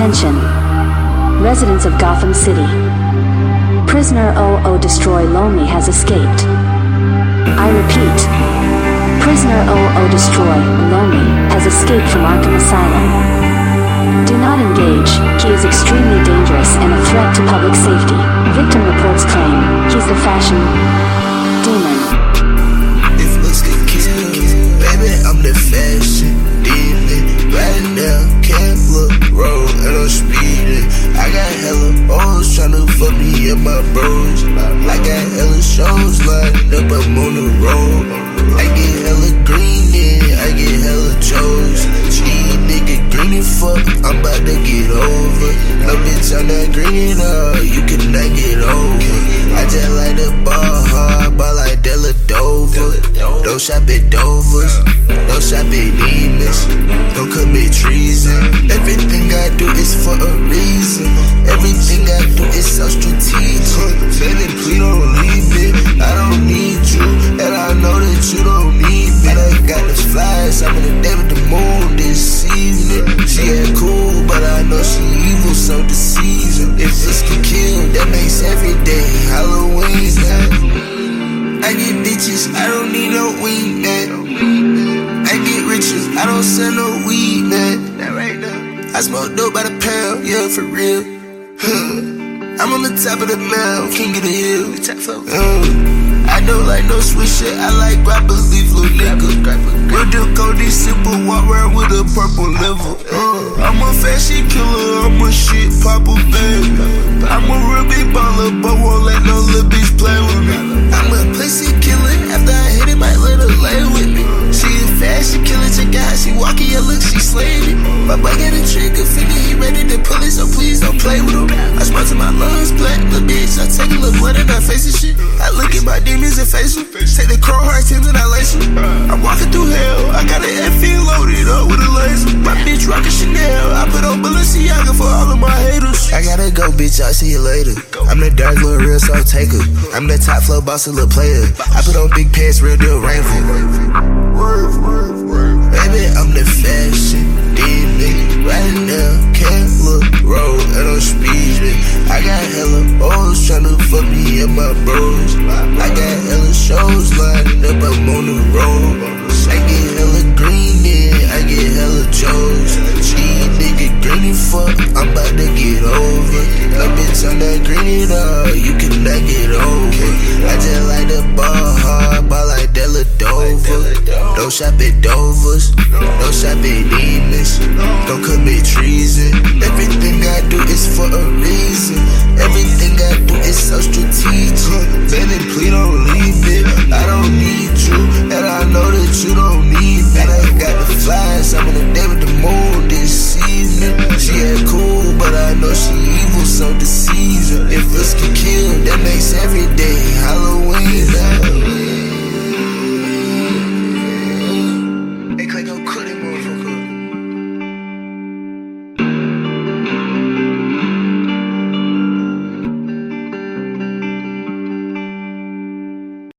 Attention, residents of Gotham City. Prisoner 00 Destroy Lonely has escaped. I repeat, Prisoner 00 Destroy Lonely has escaped from Arkham Asylum. Do not engage, he is extremely dangerous and a threat to public safety. Victim reports claim he's the fashion shows lined up, I'm on the road. I get hella green in, I get hella chose. These nigga green and fuck, I'm about to get over. No bitch, I'm not green enough, you cannot get over. I just like the ball hard, ball like Della Dover. Don't shop at Dover's, don't shop at Demons. Don't commit treason. Everything I do is for a reason. Everything I do is so strategic. Bitches, I don't need no weed, man. I get riches, I don't sell no weed, man. I smoke dope by the pound, yeah, for real. I'm on the top of the mound, king of the hill. Uh, I don't like no sweet shit, I like grappers, leaf little nigga. Real deal Cody, simple, walk around with a purple liver. Uh, I'm a fashion killer, I'm a shit popper, baby. I'm a real big baller, but won't let no little bitch play with me. I smile to my lungs, black, little bitch, I take a little blood in her face and shit. I look at my demons and face them, take the Chrome Heart Timbs and I lace them. I'm walking through hell, I got an FN loaded up with a laser. My bitch rockin' Chanel, I put on Balenciaga for all of my haters. I gotta go, bitch, I'll see you later. I'm the dark little real soul taker. I'm the top flow boss, a little player. I put on big pants, real deal rainful. My bros. I got hella shows lined up, I'm on the road. I get hella green in, I get hella chose. She nigga green and fuck, I'm about to get over. No bitch, I'm not green at all, you cannot get over. I just like the ball hard, ball like Della Dover. Don't shop at Dover's, don't shop at Demons. Don't commit treason. Everything I do is for a reason. Everything I do is so strategic. I